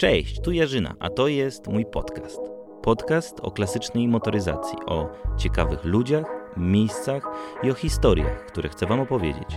Cześć, tu Jarzyna, a to jest mój podcast. Podcast o klasycznej motoryzacji, o ciekawych ludziach, miejscach i o historiach, które chcę Wam opowiedzieć.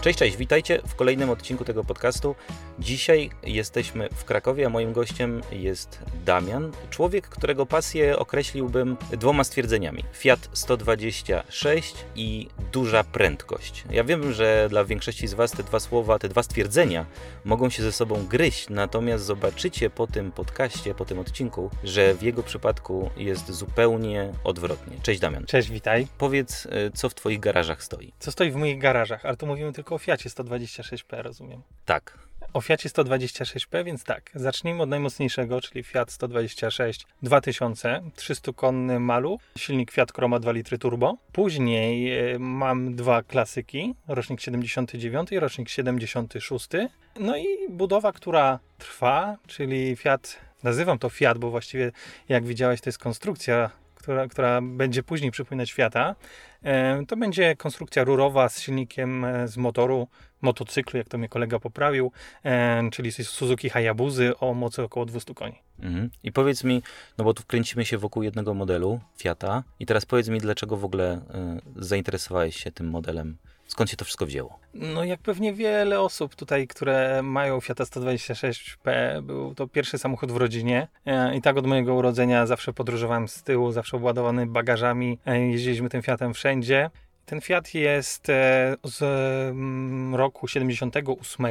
Cześć, cześć, witajcie w kolejnym odcinku tego podcastu. Dzisiaj jesteśmy w Krakowie, a moim gościem jest Damian, człowiek, którego pasję określiłbym dwoma stwierdzeniami: Fiat 126 i duża prędkość. Ja wiem, że dla większości z Was te dwa słowa, te dwa stwierdzenia mogą się ze sobą gryźć, natomiast zobaczycie po tym podcaście, po tym odcinku, że w jego przypadku jest zupełnie odwrotnie. Cześć Damian. Cześć, witaj. Powiedz, y, co w Twoich garażach stoi? Co stoi w moich garażach? Ale tu mówimy tylko o Fiacie 126P, rozumiem. Tak. O Fiacie 126P, więc tak, zacznijmy od najmocniejszego, czyli Fiat 126 2000, 300-konny maluch, silnik Fiat Chroma 2 litry turbo. Później e, mam dwa klasyki, rocznik 79 i rocznik 76. No i budowa, która trwa, czyli Fiat, nazywam to Fiat, bo właściwie jak widziałeś to jest konstrukcja która, która będzie później przypominać Fiata, to będzie konstrukcja rurowa z silnikiem e, z motoru motocyklu, jak to mnie kolega poprawił, e, czyli Suzuki Hayabuzy o mocy około 200 koni. Mhm. I powiedz mi, no bo tu wkręcimy się wokół jednego modelu Fiata i teraz powiedz mi, dlaczego w ogóle zainteresowałeś się tym modelem Skąd się to wszystko wzięło? No jak pewnie wiele osób tutaj, które mają Fiata 126P, był to pierwszy samochód w rodzinie e, i tak od mojego urodzenia zawsze podróżowałem z tyłu, zawsze obładowany bagażami, e, jeździliśmy tym Fiatem wszędzie. Ten Fiat jest e, z mm, roku 78.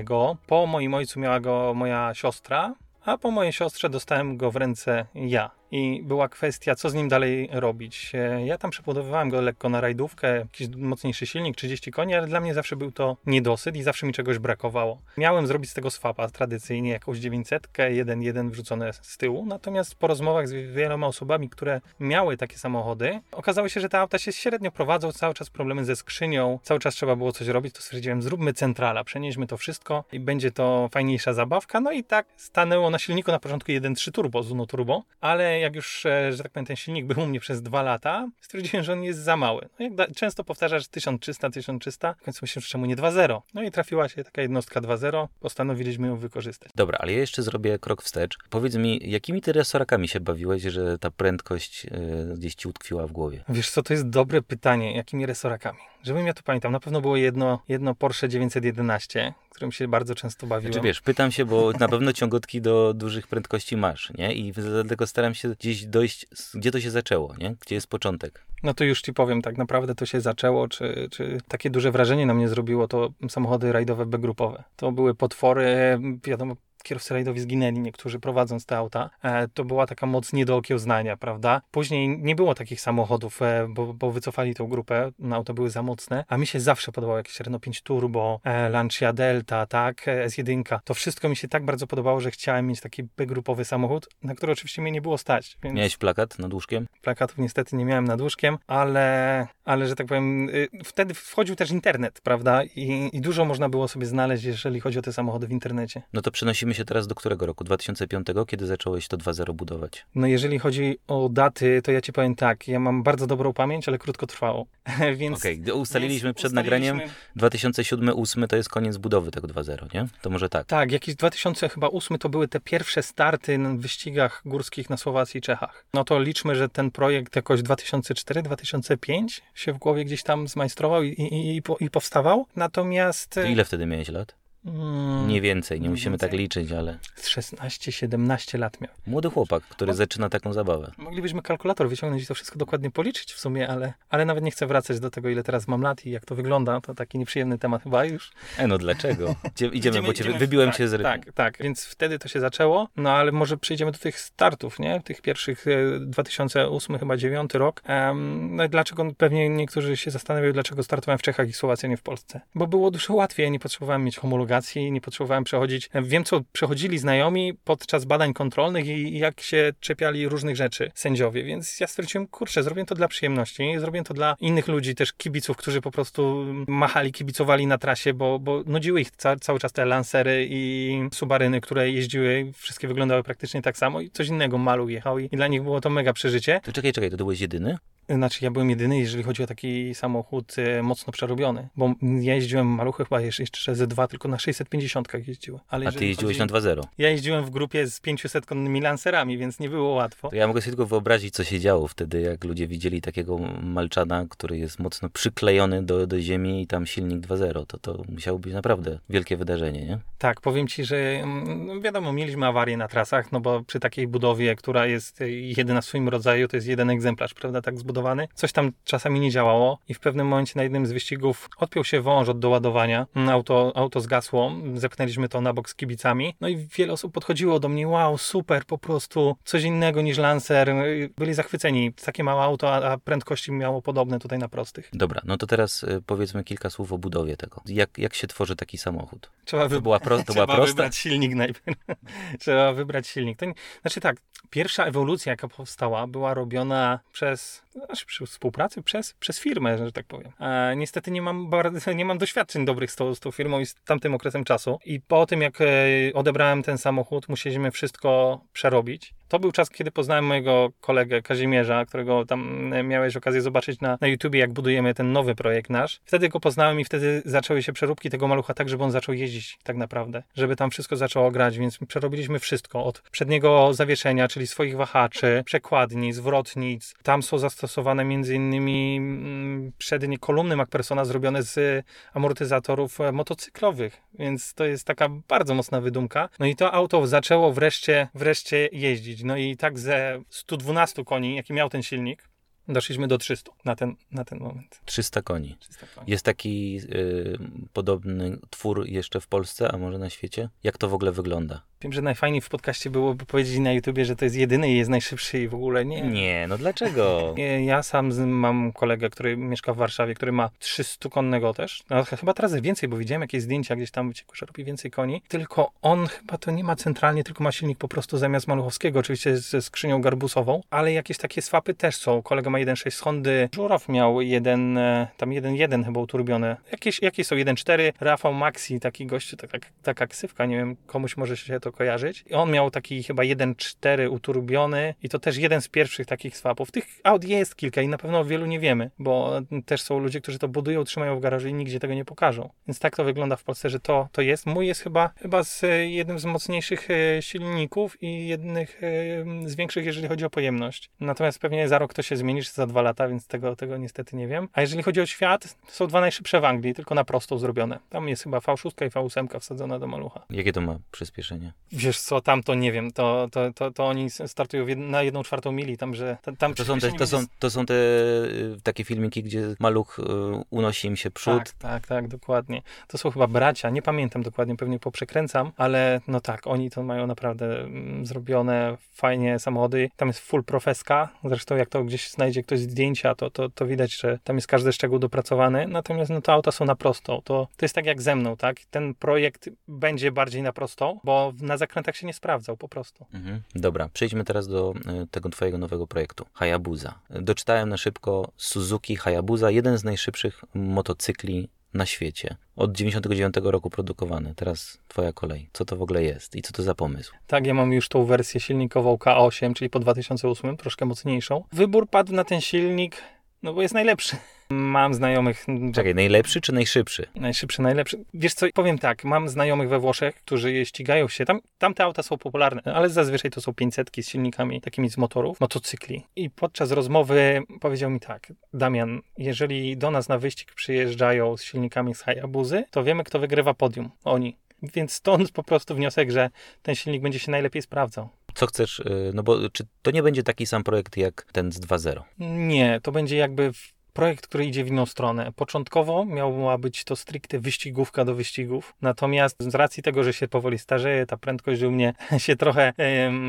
Po moim ojcu miała go moja siostra, a po mojej siostrze dostałem go w ręce ja i była kwestia, co z nim dalej robić. E, ja tam przebudowywałem go lekko na rajdówkę, jakiś mocniejszy silnik, 30 koni, ale dla mnie zawsze był to niedosyt i zawsze mi czegoś brakowało. Miałem zrobić z tego swapa tradycyjnie jakąś 900, 1.1 wrzucone z tyłu, natomiast po rozmowach z wieloma osobami, które miały takie samochody, okazało się, że te auta się średnio prowadzą, cały czas problemy ze skrzynią, cały czas trzeba było coś robić, to stwierdziłem, zróbmy centrala, przenieśmy to wszystko i będzie to fajniejsza zabawka. No i tak stanęło na silniku na początku 1.3 turbo, Zuno turbo, ale jak już, e, że tak powiem, ten silnik był u mnie przez dwa lata, stwierdziłem, że on jest za mały. No jak da, często powtarzasz 1300, 1300, w końcu myślałem, że czemu nie 2.0. No i trafiła się taka jednostka 2.0, postanowiliśmy ją wykorzystać. Dobra, ale ja jeszcze zrobię krok wstecz. Powiedz mi, jakimi ty resorakami się bawiłeś, że ta prędkość yy, gdzieś ci utkwiła w głowie? Wiesz co, to jest dobre pytanie, jakimi resorakami? Żebym ja to pamiętam, na pewno było jedno, jedno Porsche 911, którym się bardzo często bawiłem. Znaczy wiesz, pytam się, bo na pewno ciągotki do dużych prędkości masz, nie? I dlatego staram się gdzieś dojść, gdzie to się zaczęło, nie? Gdzie jest początek. No to już ci powiem, tak naprawdę to się zaczęło, czy, czy takie duże wrażenie na mnie zrobiło to samochody rajdowe B-grupowe. To były potwory, wiadomo, kierowcy rajdowi zginęli, niektórzy prowadząc te auta. E, to była taka moc nie do okiełznania, prawda? Później nie było takich samochodów, e, bo, bo wycofali tą grupę, no, auta były za mocne, a mi się zawsze podobało jakieś Renault 5 Turbo, e, Lancia Delta, tak, S1. To wszystko mi się tak bardzo podobało, że chciałem mieć taki B-grupowy samochód, na który oczywiście mnie nie było stać. Więc... Miałeś plakat nad łóżkiem? Plakatów niestety nie miałem nad łóżkiem, ale, ale że tak powiem, y, wtedy wchodził też internet, prawda? I, I dużo można było sobie znaleźć, jeżeli chodzi o te samochody w internecie. No to przenosimy Przenosimy się teraz do którego roku? 2005, kiedy zacząłeś to 2.0 budować? No jeżeli chodzi o daty, to ja ci powiem tak, ja mam bardzo dobrą pamięć, ale krótko trwało. Więc Okej, okay. ustaliliśmy przed ustaliliśmy... nagraniem 2007-2008 to jest koniec budowy tego 2.0, nie? To może tak. Tak, jakiś 2008 to były te pierwsze starty w wyścigach górskich na Słowacji i Czechach. No to liczmy, że ten projekt jakoś 2004-2005 się w głowie gdzieś tam zmajstrował i, i, i, i powstawał. Natomiast... To ile wtedy miałeś lat? Hmm, nie więcej, nie musimy więcej. tak liczyć, ale. 16-17 lat miał. Młody chłopak, który zaczyna taką zabawę. Moglibyśmy kalkulator wyciągnąć i to wszystko dokładnie policzyć w sumie, ale, ale nawet nie chcę wracać do tego, ile teraz mam lat i jak to wygląda. To taki nieprzyjemny temat chyba już. E, no dlaczego? Idziemy, idziemy bo cię idziemy, wybiłem tak, cię z rytmu. Tak, tak, więc wtedy to się zaczęło. No ale może przejdziemy do tych startów, nie? Tych pierwszych 2008 e, chyba 9 rok. Um, no i dlaczego pewnie niektórzy się zastanawiają, dlaczego startowałem w Czechach i Słowacji, a nie w Polsce. Bo było dużo łatwiej, nie potrzebowałem mieć homologacji nie potrzebowałem przechodzić. Wiem, co przechodzili znajomi podczas badań kontrolnych i jak się czepiali różnych rzeczy sędziowie, więc ja stwierdziłem, kurczę, zrobię to dla przyjemności, zrobię to dla innych ludzi, też kibiców, którzy po prostu machali, kibicowali na trasie, bo, bo nudziły ich ca cały czas te Lancery i Subaryny, które jeździły, wszystkie wyglądały praktycznie tak samo i coś innego Malu jechał i dla nich było to mega przeżycie. To czekaj, czekaj, to byłeś jedyny? Znaczy ja byłem jedyny, jeżeli chodzi o taki samochód e, mocno przerobiony, bo ja jeździłem maluchy chyba jeszcze, ze dwa, tylko na 650 jeździłem. Ale A ty jeździłeś chodzi- na 2.0. Ja jeździłem w grupie z 500 konnymi lancerami, więc nie było łatwo. To ja mogę sobie tylko wyobrazić, co się działo wtedy, jak ludzie widzieli takiego malczana, który jest mocno przyklejony do, do ziemi i tam silnik 2.0. To to musiało być naprawdę wielkie wydarzenie, nie? Tak, powiem ci, że mm, no wiadomo, mieliśmy awarię na trasach, no bo przy takiej budowie, która jest e, jedyna w swoim rodzaju, to jest jeden egzemplarz, prawda, tak zbudowany. Coś tam czasami nie działało i w pewnym momencie na jednym z wyścigów odpiął się wąż od doładowania, auto, auto zgasło, zepchnęliśmy to na bok z kibicami, no i wiele osób podchodziło do mnie, wow, super, po prostu coś innego niż Lancer, byli zachwyceni, takie małe auto, a prędkości miało podobne tutaj na prostych. Dobra, no to teraz y, powiedzmy kilka słów o budowie tego. Jak, jak się tworzy taki samochód? Trzeba To była, pro, to była Trzeba prosta? wybrać silnik najpierw. Trzeba wybrać silnik. To nie, znaczy tak, pierwsza ewolucja, jaka powstała, była robiona przez, znaczy przy współpracy, przez, przez firmę, że tak powiem. E, niestety nie mam, bardzo, nie mam doświadczeń dobrych z tą, z tą firmą i z tamtym okresem czasu. I po tym, jak e, odebrałem ten samochód, musieliśmy wszystko przerobić. To był czas, kiedy poznałem mojego kolegę Kazimierza, którego tam e, miałeś okazję zobaczyć na, na YouTubie, jak budujemy ten nowy projekt nasz. Wtedy go poznałem i wtedy zaczęły się przeróbki tego malucha tak, żeby on zaczął jeździć tak naprawdę, żeby tam wszystko zaczęło grać, więc przerobiliśmy wszystko od przedniego zawieszenia, czyli swoich wahaczy, przekładni, zwrotnic. Tam są zastosowane między innymi mm, przednie kolumny MacPersona zrobione z amortyzatorów e, motocyklowych, więc to jest taka bardzo mocna wydumka. No i to auto zaczęło wreszcie, wreszcie jeździć. No i tak ze 112 koni, jaki miał ten silnik, doszliśmy do 300 na ten, na ten moment. 300 koni. 300 koni. Jest taki y, podobny twór jeszcze w Polsce, a może na świecie? Jak to w ogóle wygląda? Wiem, że najfajniej w podcaście byłoby powiedzieć na YouTubie, że to jest jedyny i jest najszybszy i w ogóle nie. Nie, no dlaczego? Ja sam mam kolegę, który mieszka w Warszawie, który ma 300-konnego też. No, ch- chyba teraz więcej, bo widziałem jakieś zdjęcia gdzieś tam wyciekło, że robi więcej koni. Tylko on chyba to nie ma centralnie, tylko ma silnik po prostu zamiast maluchowskiego, oczywiście ze skrzynią garbusową, ale jakieś takie swapy też są. Kolega ma 1.6 z Hondy, Żuraw miał jeden, e, tam 1.1 chyba uturbiony. Jakieś, jakieś są 1.4, Rafał Maxi, taki gościu, taka, taka ksywka, nie wiem, komuś może się to kojarzyć. I on miał taki chyba 1.4 uturbiony i to też jeden z pierwszych takich swapów. Tych aut jest kilka i na pewno o wielu nie wiemy, bo też są ludzie, którzy to budują, trzymają w garażu i nigdzie tego nie pokażą. Więc tak to wygląda w Polsce, że to, to jest. Mój jest chyba, chyba z e, jednym z mocniejszych e, silników i jednych e, z większych, jeżeli chodzi o pojemność. Natomiast pewnie za rok to się zmieni, czy za dwa lata, więc tego, tego niestety nie wiem. A jeżeli chodzi o świat, to są dwa najszybsze w Anglii, tylko na prostą zrobione. Tam jest chyba V6 i V8 wsadzona do malucha. Jakie to ma przyspieszenie? Wiesz co, tam to nie wiem, to, to, to, to oni startują w jed- na jedną czwartą mili, tam, że tam, To są, te, to, są, to są te y, takie filmiki, gdzie maluch y, unosi im się przód. Tak, tak, tak, dokładnie. To są chyba bracia, nie pamiętam dokładnie, pewnie poprzekręcam, ale no tak, oni to mają naprawdę mm, zrobione fajnie samochody. Tam jest full profeska, zresztą jak to gdzieś znajdzie ktoś zdjęcia, to, to, to widać, że tam jest każdy szczegół dopracowany, natomiast no te auta są na prostą. To, to jest tak jak ze mną, tak? Ten projekt będzie bardziej na prostą, bo na zakrętach się nie sprawdzał po prostu. Mhm. Dobra, przejdźmy teraz do y, tego twojego nowego projektu. Hayabusa. Doczytałem na szybko Suzuki Hayabusa, jeden z najszybszych motocykli na świecie. Od 99 roku produkowany. Teraz twoja kolej. Co to w ogóle jest i co to za pomysł? Tak, ja mam już tą wersję silnikową K8, czyli po 2008, troszkę mocniejszą. Wybór padł na ten silnik, no bo jest najlepszy. Mam znajomych. Czekaj, najlepszy czy najszybszy? Najszybszy, najlepszy. Wiesz co, powiem tak, mam znajomych we Włoszech, którzy je ścigają się. Tam, tam te auta są popularne, ale zazwyczaj to są 500 z silnikami takimi z motorów, motocykli. I podczas rozmowy powiedział mi tak, Damian, jeżeli do nas na wyścig przyjeżdżają z silnikami z Hayabuzy, to wiemy, kto wygrywa podium. Oni. Więc stąd po prostu wniosek, że ten silnik będzie się najlepiej sprawdzał. Co chcesz, y, no bo czy to nie będzie taki sam projekt jak ten z 2.0? Nie, to będzie jakby projekt, który idzie w inną stronę. Początkowo miała być to stricte wyścigówka do wyścigów, natomiast z racji tego, że się powoli starzeje, ta prędkość u mnie się trochę,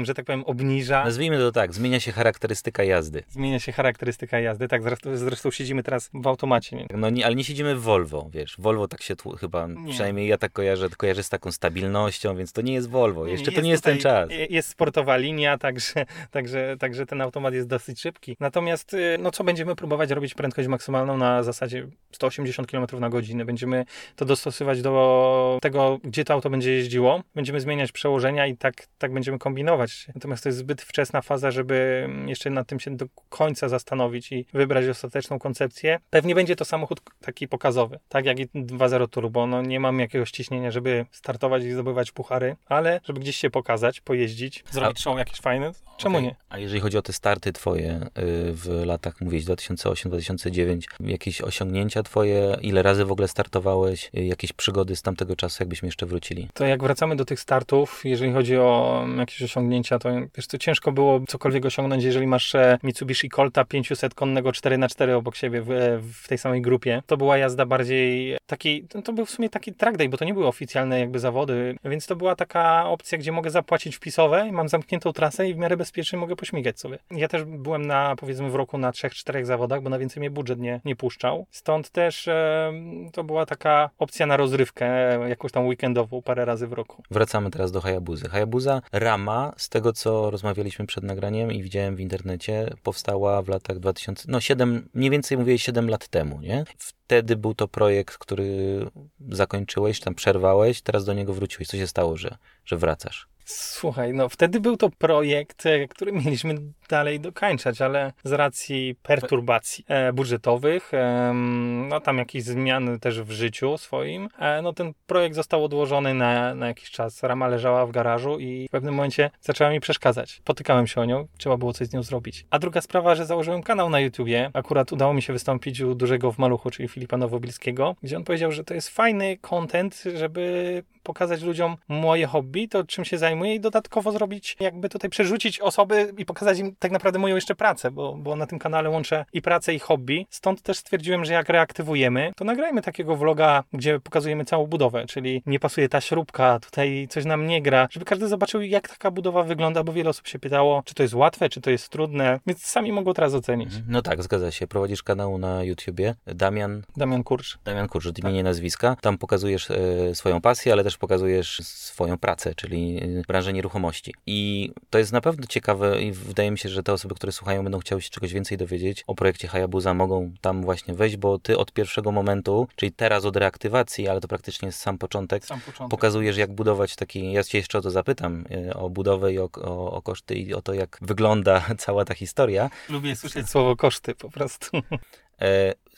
że tak powiem, obniża. Nazwijmy to tak, zmienia się charakterystyka jazdy. Zmienia się charakterystyka jazdy. Tak, zresztą, siedzimy teraz w automacie. Nie? No nie, ale nie siedzimy w Volvo, wiesz. Volvo tak się chyba, Nie. przynajmniej ja tak kojarzę, kojarzę z taką stabilnością, więc to nie jest Volvo. Jeszcze to Jest nie jest ten czas. Jest sportowa linia, także, także, także ten automat jest dosyć szybki. Natomiast, y, no co będziemy próbować robić prędkość prędkość maksymalną na zasadzie 180 km na godzinę. Będziemy to dostosować do tego, gdzie to auto będzie jeździło. Będziemy zmieniać przełożenia i tak, tak będziemy kombinować. Natomiast to jest zbyt wczesna faza, żeby jeszcze nad tym się do końca zastanowić i wybrać ostateczną koncepcję. Pewnie będzie to samochód taki pokazowy, tak jak i 2.0 Turbo. No, nie mam jakiegoś ciśnienia, żeby startować i zdobywać puchary, ale żeby gdzieś się pokazać, pojeździć, zrobić A... show jakieś fajne, czemu okay. nie? A jeżeli chodzi o te starty twoje y, w latach, mówiłeś 2008-2009, jakieś osiągnięcia twoje, ile razy w ogóle startowałeś, jakieś przygody z tamtego czasu, jakbyśmy jeszcze wrócili? To jak wracamy do tych startów, jeżeli chodzi o jakieś osiągnięcia, to wiesz, to ciężko było cokolwiek osiągnąć, jeżeli masz e, Mitsubishi Colta 500 konnego 4x4 obok siebie w, e, w tej samej grupie. To była jazda bardziej taki, to był w sumie taki track day, bo to nie były oficjalne jakby zawody, więc to była taka opcja, gdzie mogę zapłacić wpisowe i mam zamkniętą trasę i w miarę bezpiecznie mogę pośmigać sobie. Ja też byłem na, powiedzmy w roku na trzech, czterech zawodach, bo na więcej mnie budżet nie, nie puszczał. Stąd też e, to była taka opcja na rozrywkę, jakąś tam weekendową, parę razy w roku. Wracamy teraz do Hayabuzy. Hayabuza Rama, z tego co rozmawialiśmy przed nagraniem i widziałem w internecie, powstała w latach 2000, no 7, mniej więcej mówię 7 lat temu, nie? Wtedy był to projekt, który zakończyłeś, tam przerwałeś, teraz do niego wróciłeś. Co się stało, że, że wracasz? Słuchaj, no wtedy był to projekt, e, który mieliśmy dalej dokańczać, ale z racji perturbacji e, budżetowych, no tam jakieś zmiany też w życiu swoim, e, no ten projekt został odłożony na, na jakiś czas. Rama leżała w garażu i w pewnym momencie zaczęła mi przeszkadzać. Potykałem się o nią, trzeba było coś z nią zrobić. A druga sprawa, że założyłem kanał na YouTubie. Akurat udało mi się wystąpić u dużego w maluchu, czyli Filipa Nowobilskiego, gdzie on powiedział, że to jest fajny content, żeby pokazać ludziom moje hobby, to czym się zajmuję i dodatkowo zrobić, jakby tutaj przerzucić osoby i pokazać im tak naprawdę moją jeszcze pracę, bo, bo na tym kanale łączę i pracę i hobby. Stąd też stwierdziłem, że jak reaktywujemy, to nagrajmy takiego vloga, gdzie pokazujemy całą budowę, czyli nie pasuje ta śrubka, tutaj coś nam nie gra, żeby każdy zobaczył, jak taka budowa wygląda, bo wiele osób się pytało, czy to jest łatwe, czy to jest trudne, więc sami mogą teraz ocenić. Mhm. No tak, zgadza się. Prowadzisz kanał na YouTubie. Damian... Damian Kurcz. Damian Kurcz, imienia tak. nazwiska. Tam pokazujesz e, swoją pasję, ale też pokazujesz swoją pracę, czyli e, branżę nieruchomości. I to jest na pewno ciekawe i wydaje mi się, że te osoby, które słuchają, będą chciały się czegoś więcej dowiedzieć o projekcie Hayabusa, mogą tam właśnie wejść, bo ty od pierwszego momentu, czyli teraz od reaktywacji, ale to praktycznie jest sam początek, sam początek. pokazujesz, jak budować taki. Ja cię jeszcze o to zapytam, e, o budowę i o, o, o koszty i o to, jak wygląda cała ta historia. Lubię słyszeć słowo koszty po prostu.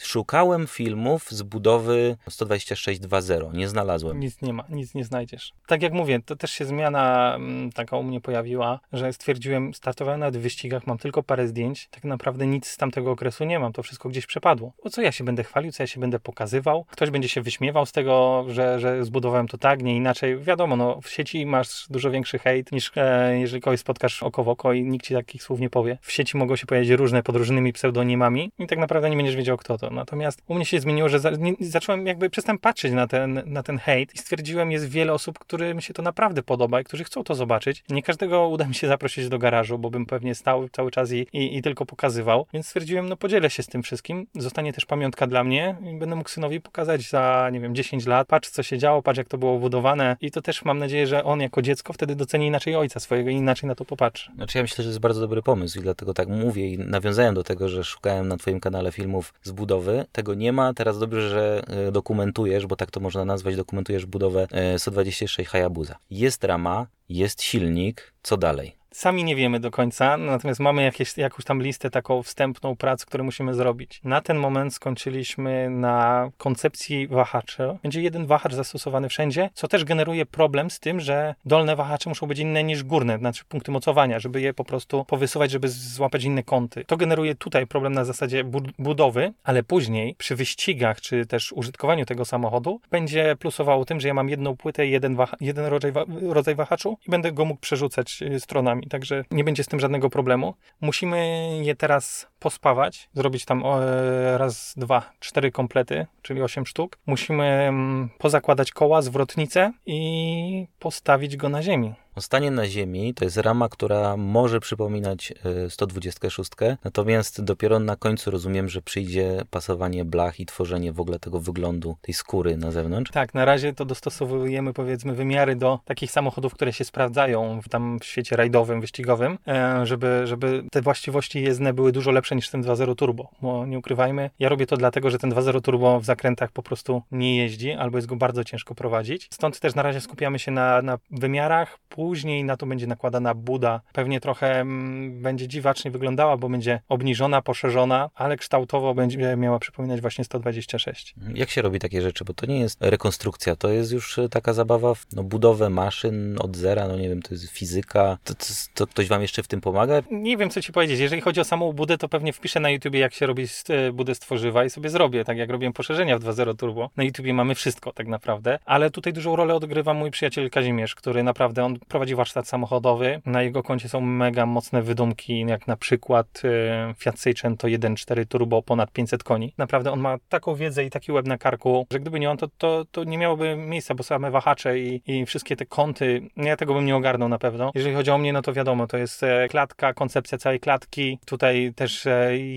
Szukałem filmów z budowy 126.2.0. Nie znalazłem. Nic nie ma, nic nie znajdziesz. Tak jak mówię, to też się zmiana mm, taka u mnie pojawiła, że stwierdziłem, startowałem nawet w wyścigach, mam tylko parę zdjęć, tak naprawdę nic z tamtego okresu nie mam, to wszystko gdzieś przepadło. O co ja się będę chwalił, co ja się będę pokazywał? Ktoś będzie się wyśmiewał z tego, że, że zbudowałem to tak, nie inaczej. Wiadomo, no w sieci masz dużo większy hejt niż e, jeżeli kogoś spotkasz oko w oko i nikt ci takich słów nie powie. W sieci mogą się pojawić różne pod różnymi pseudonimami i tak naprawdę nie będziesz wiedział, kto to. Natomiast u mnie się zmieniło, że za, nie, zacząłem jakby przestałem patrzeć na ten, na ten hejt i stwierdziłem, jest wiele osób, którym się to naprawdę podoba i którzy chcą to zobaczyć. Nie każdego uda mi się zaprosić do garażu, bo bym pewnie stał cały czas i, i, i tylko pokazywał. Więc stwierdziłem, no podzielę się z tym wszystkim. Zostanie też pamiątka dla mnie i będę mógł synowi pokazać za, nie wiem, 10 lat. Patrz, co się działo, patrz, jak to było budowane. I to też mam nadzieję, że on jako dziecko wtedy doceni inaczej ojca swojego i inaczej na to popatrzy. Znaczy ja myślę, że jest bardzo dobry pomysł i dlatego tak mówię i nawiązałem do tego, że szukałem na twoim kanale filmów z budowy tego nie ma. Teraz dobrze, że e, dokumentujesz, bo tak to można nazwać, dokumentujesz budowę 126 e, Hayabusa. Jest rama, jest silnik, co dalej? Sami nie wiemy do końca, natomiast mamy jakieś, jakąś tam listę taką wstępną prac, które musimy zrobić. Na ten moment skończyliśmy na koncepcji wahaczy. Będzie jeden wahacz zastosowany wszędzie, co też generuje problem z tym, że dolne wahacze muszą być inne niż górne, znaczy punkty mocowania, żeby je po prostu powysuwać, żeby złapać inne kąty. To generuje tutaj problem na zasadzie budowy, ale później przy wyścigach, czy też użytkowaniu tego samochodu będzie plusowało tym, że ja mam jedną płytę, jeden, jeden rodzaj, rodzaj wahaczu i będę go mógł przerzucać y, stronami także nie będzie z tym żadnego problemu. Musimy je teraz pospawać, zrobić tam e, raz, dwa, cztery komplety, czyli osiem sztuk. Musimy mm, pozakładać koła, zwrotnicę i postawić go na ziemi. Stanie na ziemi to jest rama, która może przypominać 126, e, natomiast dopiero na końcu rozumiem, że przyjdzie pasowanie blach i tworzenie w ogóle tego wyglądu tej skóry na zewnątrz. Tak, na razie to dostosowujemy powiedzmy wymiary do takich samochodów, które się sprawdzają w tam w świecie rajdowym, wyścigowym, e, żeby, żeby te właściwości jezdne były dużo lepsze lepsze niż ten 2.0 turbo, bo nie ukrywajmy, ja robię to dlatego, że ten 2.0 turbo w zakrętach po prostu nie jeździ, albo jest go bardzo ciężko prowadzić. Stąd też na razie skupiamy się na, na wymiarach, później na to będzie nakładana buda. Pewnie trochę mm, będzie dziwacznie wyglądała, bo będzie obniżona, poszerzona, ale kształtowo będzie miała przypominać właśnie 126. Jak się robi takie rzeczy? Bo to nie jest rekonstrukcja, to jest już e, taka zabawa w no, budowę maszyn od zera, no nie wiem, to jest fizyka. To, to, to ktoś wam jeszcze w tym pomaga? Nie wiem, co ci powiedzieć. Jeżeli chodzi o samą budę, to pewnie wpiszę na YouTubie, jak się robi budę z tworzywa i sobie zrobię, tak jak robiłem poszerzenia w 2.0 Turbo. Na YouTubie mamy wszystko tak naprawdę, ale tutaj dużą rolę odgrywa mój przyjaciel Kazimierz, który naprawdę, on prowadzi warsztat samochodowy. Na jego koncie są mega mocne wydumki, jak na przykład e, Fiat Seicento 1.4 Turbo ponad 500 koni. Naprawdę on ma taką wiedzę i taki łeb na karku, że gdyby nie on, to, to, to nie miałoby miejsca, bo same wahacze i, i wszystkie te kąty, ja tego bym nie ogarnął na pewno. Jeżeli chodzi o mnie, no to wiadomo, to jest e, klatka, koncepcja całej klatki, tutaj też e,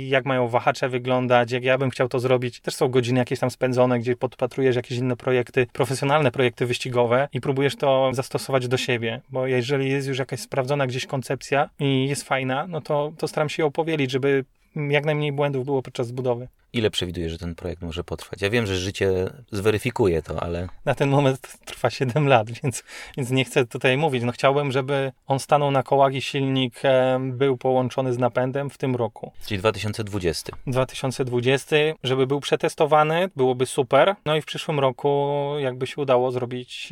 jak mają wahacze wyglądać, jak ja bym chciał to zrobić. Też są godziny jakieś tam spędzone, gdzie podpatrujesz jakieś inne projekty, profesjonalne projekty wyścigowe i próbujesz to zastosować do siebie, bo jeżeli jest już jakaś sprawdzona gdzieś koncepcja i jest fajna, no to, to staram się ją powielić, żeby jak najmniej błędów było podczas budowy. Ile przewidujesz, że ten projekt może potrwać? Ja wiem, że życie zweryfikuje to, ale... Na ten moment trwa 7 lat, więc, więc nie chcę tutaj mówić. No chciałbym, żeby on stanął na kołach i silnik był połączony z napędem w tym roku. Czyli 2020. 2020, żeby był przetestowany, byłoby super. No i w przyszłym roku jakby się udało zrobić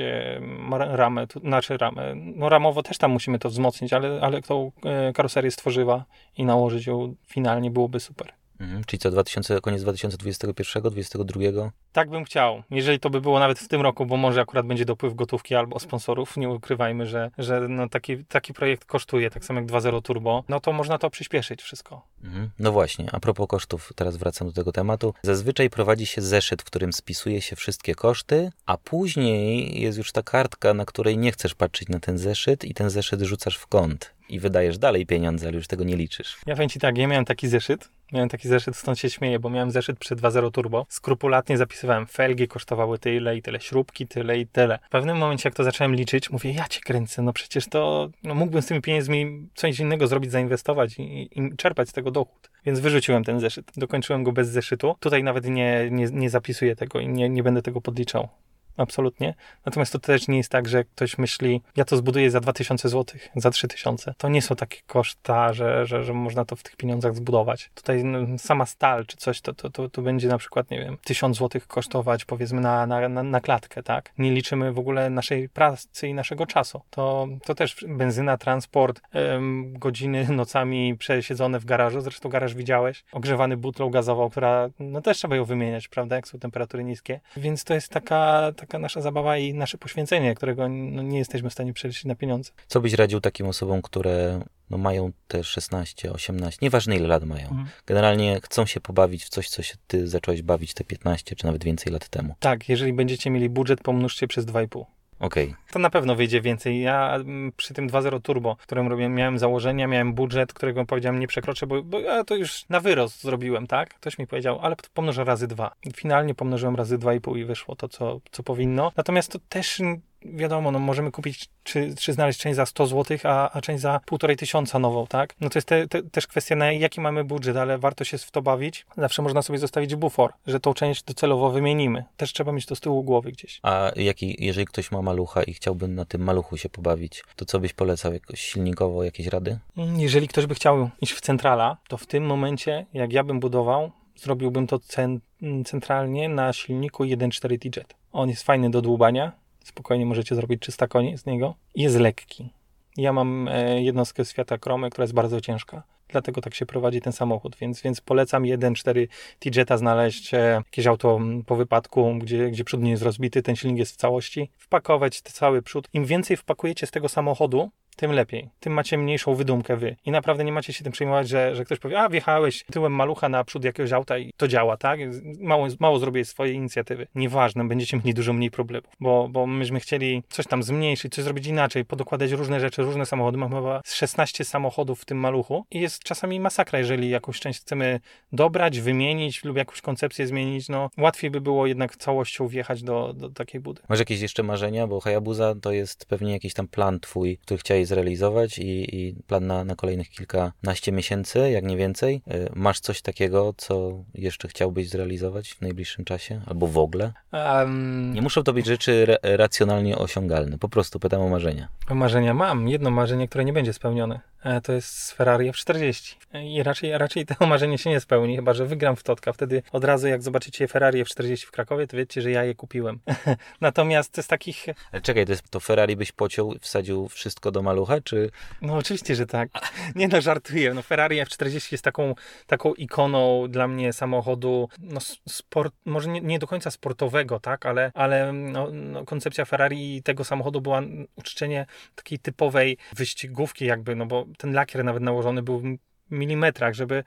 ramę, znaczy ramę. No ramowo też tam musimy to wzmocnić, ale, ale tą e, karoserię stworzywa i nałożyć ją finalnie byłoby super. Mhm, czyli co, 2000, koniec 2021, 2022? Tak bym chciał. Jeżeli to by było nawet w tym roku, bo może akurat będzie dopływ gotówki albo sponsorów, nie ukrywajmy, że, że no taki, taki projekt kosztuje, tak samo jak 2.0 Turbo, no to można to przyspieszyć wszystko. Mhm. No właśnie, a propos kosztów, teraz wracam do tego tematu. Zazwyczaj prowadzi się zeszyt, w którym spisuje się wszystkie koszty, a później jest już ta kartka, na której nie chcesz patrzeć na ten zeszyt i ten zeszyt rzucasz w kąt i wydajesz dalej pieniądze, ale już tego nie liczysz. Ja powiem Ci tak, ja miałem taki zeszyt, miałem taki zeszyt, stąd się śmieję, bo miałem zeszyt przed 2.0 Turbo, skrupulatnie zapisywałem, felgi kosztowały tyle i tyle, śrubki tyle i tyle. W pewnym momencie, jak to zacząłem liczyć, mówię, ja Cię kręcę, no przecież to, no mógłbym z tymi pieniędzmi coś innego zrobić, zainwestować i, i czerpać z tego dochód. Więc wyrzuciłem ten zeszyt, dokończyłem go bez zeszytu. Tutaj nawet nie, nie, nie zapisuję tego i nie, nie będę tego podliczał absolutnie. Natomiast to też nie jest tak, że ktoś myśli, ja to zbuduję za 2000 zł, za 3000. To nie są takie koszta, że, że, że można to w tych pieniądzach zbudować. Tutaj no, sama stal czy coś, to, to, to, to będzie na przykład, nie wiem, 1000 zł kosztować powiedzmy na, na, na, na klatkę, tak? Nie liczymy w ogóle naszej pracy i naszego czasu. To, to też benzyna, transport, ym, godziny nocami przesiedzone w garażu, zresztą garaż widziałeś, ogrzewany butlą gazową, która, no też trzeba ją wymieniać, prawda, jak są temperatury niskie. Więc to jest taka taka nasza zabawa i nasze poświęcenie, którego no, nie jesteśmy w stanie przeliczyć na pieniądze. Co byś radził takim osobom, które no, mają te 16, 18, nieważne ile lat mają. Mhm. Generalnie chcą się pobawić w coś, co się ty zacząłeś bawić te 15 czy nawet więcej lat temu. Tak, jeżeli będziecie mieli budżet, pomnóżcie przez 2,5. Okay. To na pewno wyjdzie więcej. Ja przy tym 2.0 Turbo, którym robiłem, miałem założenia, miałem budżet, którego powiedziałem nie przekroczę, bo, bo ja to już na wyrost zrobiłem, tak? Ktoś mi powiedział, ale pomnożę razy dwa. Finalnie pomnożyłem razy dwa i pół i wyszło to, co, co powinno. Natomiast to też wiadomo, no możemy kupić, czy, czy znaleźć część za 100 zł, a, a część za półtorej tysiąca nową, tak? No to jest te, te, też kwestia, na jaki mamy budżet, ale warto się w to bawić. Zawsze można sobie zostawić bufor, że tą część docelowo wymienimy. Też trzeba mieć to z tyłu głowy gdzieś. A jaki, jeżeli ktoś ma malucha i chciałby na tym maluchu się pobawić, to co byś polecał? Jakoś silnikowo jakieś rady? Mm, jeżeli ktoś by chciał iść w centrala, to w tym momencie, jak ja bym budował, zrobiłbym to centralnie na silniku 1.4 T-Jet. On jest fajny do dłubania, spokojnie możecie zrobić 300 koni z niego. Jest lekki. Ja mam e, jednostkę Świata Kromy, która jest bardzo ciężka. Dlatego tak się prowadzi ten samochód, więc, więc polecam 1.4 T-Jetta znaleźć, e, jakieś auto po wypadku, gdzie, gdzie przód nie jest rozbity, ten silnik jest w całości, wpakować cały przód. Im więcej wpakujecie z tego samochodu, tym lepiej. Tym macie mniejszą wydumkę wy. I naprawdę nie macie się tym przejmować, że, że ktoś powie, a wjechałeś tyłem malucha na przód jakiegoś auta i to działa, tak? Mało, mało zrobię swojej inicjatywy. Nieważne, będziecie mieli dużo mniej problemów, bo, bo myśmy chcieli coś tam zmniejszyć, coś zrobić inaczej, podokładać różne rzeczy, różne samochody. Mamy chyba 16 samochodów w tym maluchu i jest czasami masakra, jeżeli jakąś część chcemy dobrać, wymienić lub jakąś koncepcję zmienić, no łatwiej by było jednak całością wjechać do, do takiej budy. Masz jakieś jeszcze marzenia, bo Hayabusa to jest pewnie jakiś tam plan twój, który chciałeś dzisiaj zrealizować i, i plan na, na kolejnych kilkanaście miesięcy, jak nie więcej. Y, masz coś takiego, co jeszcze chciałbyś zrealizować w najbliższym czasie? Albo w ogóle? Um, nie muszą to być rzeczy re, racjonalnie osiągalne. Po prostu pytam o marzenia. Marzenia mam. Jedno marzenie, które nie będzie spełnione. E, to jest Ferrari F40. I raczej, raczej to marzenie się nie spełni, chyba że wygram w Totka. Wtedy od razu jak zobaczycie Ferrari F40 w Krakowie, to wiecie, że ja je kupiłem. Natomiast z takich... Ale czekaj, to, jest, to Ferrari byś pociął, wsadził wszystko do malucha, czy... No oczywiście, że tak. Nie no, żartuję. No Ferrari F40 jest taką, taką ikoną dla mnie samochodu, no sport, może nie, nie do końca sportowego, tak, ale, ale no, no, koncepcja Ferrari i tego samochodu była uczczenie takiej typowej wyścigówki jakby, no bo ten lakier nawet nałożony był milimetrach, żeby,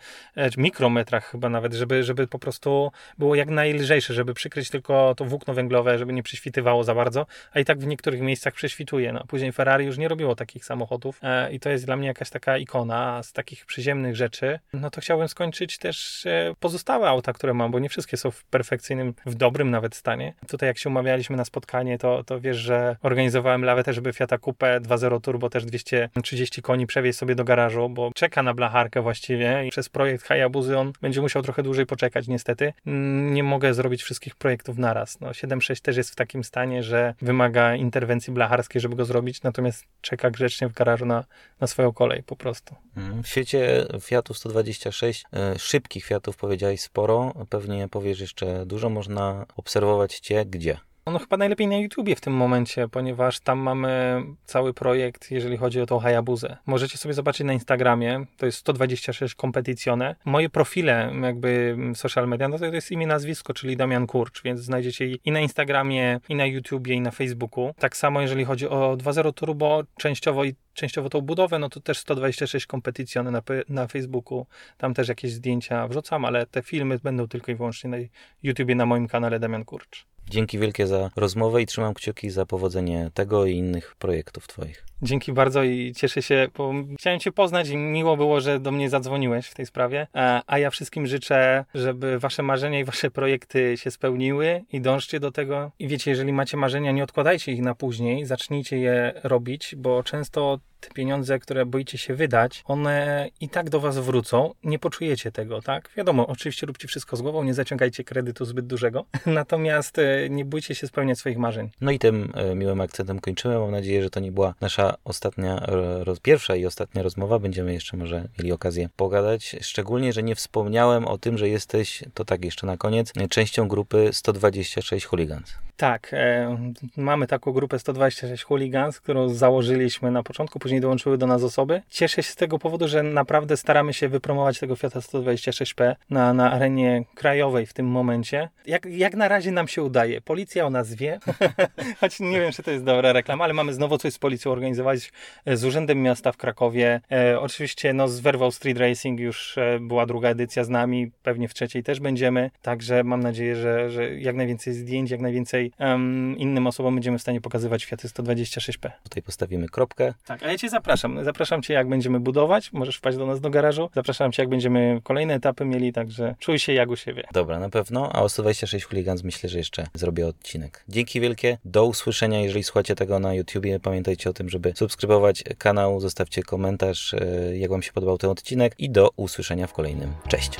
czy mikrometrach chyba nawet, żeby, żeby po prostu było jak najlżejsze, żeby przykryć tylko to włókno węglowe, żeby nie prześwitywało za bardzo, a i tak w niektórych miejscach prześwituje. No, później Ferrari już nie robiło takich samochodów e, i to jest dla mnie jakaś taka ikona z takich przyziemnych rzeczy. No to chciałbym skończyć też e, pozostałe auta, które mam, bo nie wszystkie są w perfekcyjnym, w dobrym nawet stanie. Tutaj jak się umawialiśmy na spotkanie, to, to wiesz, że organizowałem lawetę, żeby Fiata Coupe 2.0 Turbo też 230 koni przewieźć sobie do garażu, bo czeka na właściwie i przez projekt Hayabuzy on będzie musiał trochę dłużej poczekać niestety. Mm, nie mogę zrobić wszystkich projektów naraz. No, 7.6 też jest w takim stanie, że wymaga interwencji blacharskiej, żeby go zrobić, natomiast czeka grzecznie w garażu na, na swoją kolej po prostu. Mm, w świecie Fiatów 126, e, szybkich Fiatów powiedziałeś sporo, pewnie powiesz jeszcze dużo, można obserwować Cię gdzie? No chyba najlepiej na YouTubie w tym momencie, ponieważ tam mamy cały projekt, jeżeli chodzi o tą Hayabuzę. Możecie sobie zobaczyć na Instagramie, to jest 126 Competizione. Moje profile jakby social media, no to jest imię, nazwisko, czyli Damian Kurcz, więc znajdziecie i na Instagramie, i na YouTubie, i na Facebooku. Tak samo jeżeli chodzi o 2.0 Turbo, częściowo i częściowo tą budowę, no to też 126 Competizione na, na Facebooku. Tam też jakieś zdjęcia wrzucam, ale te filmy będą tylko i wyłącznie na YouTubie, na moim kanale Damian Kurcz. Dzięki wielkie za rozmowę i trzymam kciuki za powodzenie tego i innych projektów Twoich. Dzięki bardzo i cieszę się, bo chciałem Cię poznać i miło było, że do mnie zadzwoniłeś w tej sprawie. E, a ja wszystkim życzę, żeby Wasze marzenia i Wasze projekty się spełniły i dążcie do tego. I wiecie, jeżeli macie marzenia, nie odkładajcie ich na później, zacznijcie je robić, bo często te pieniądze, które boicie się wydać, one i tak do Was wrócą. Nie poczujecie tego, tak? Wiadomo, oczywiście róbcie wszystko z głową, nie zaciągajcie kredytu zbyt dużego, natomiast e, nie bójcie się spełniać swoich marzeń. No i tym e, miłym akcentem kończymy. Mam nadzieję, że to nie była nasza ostatnia, roz, pierwsza i ostatnia rozmowa. Będziemy jeszcze może mieli okazję pogadać. Szczególnie, że nie wspomniałem o tym, że jesteś, to tak jeszcze na koniec, częścią grupy 126 Hooligans. Tak, e, mamy taką grupę 126 Hooligans, którą założyliśmy na początku, później dołączyły do nas osoby. Cieszę się z tego powodu, że naprawdę staramy się wypromować tego Fiata 126P na, na arenie krajowej w tym momencie. Jak, jak na razie nam się udaje. Policja o nas wie, choć nie wiem, czy to jest dobra reklama, ale mamy znowu coś z policją organizować, e, z Urzędem Miasta w Krakowie. E, oczywiście no, z Werwał Street Racing już e, była druga edycja z nami, pewnie w trzeciej też będziemy, także mam nadzieję, że, że jak najwięcej zdjęć, jak najwięcej um, innym osobom będziemy w stanie pokazywać Fiaty 126P. Tutaj postawimy kropkę. Tak, a ja Cię zapraszam. Zapraszam Cię, jak będziemy budować. Możesz wpaść do nas do garażu. Zapraszam Cię, jak będziemy kolejne etapy mieli, także czuj się jak u siebie. Dobra, na pewno. A o 126 Hooligans myślę, że jeszcze zrobię odcinek. Dzięki wielkie. Do usłyszenia, jeżeli słuchacie tego na YouTubie. Pamiętajcie o tym, żeby subskrybować kanał, zostawcie komentarz, e, jak Wam się podobał ten odcinek i do usłyszenia w kolejnym. Cześć!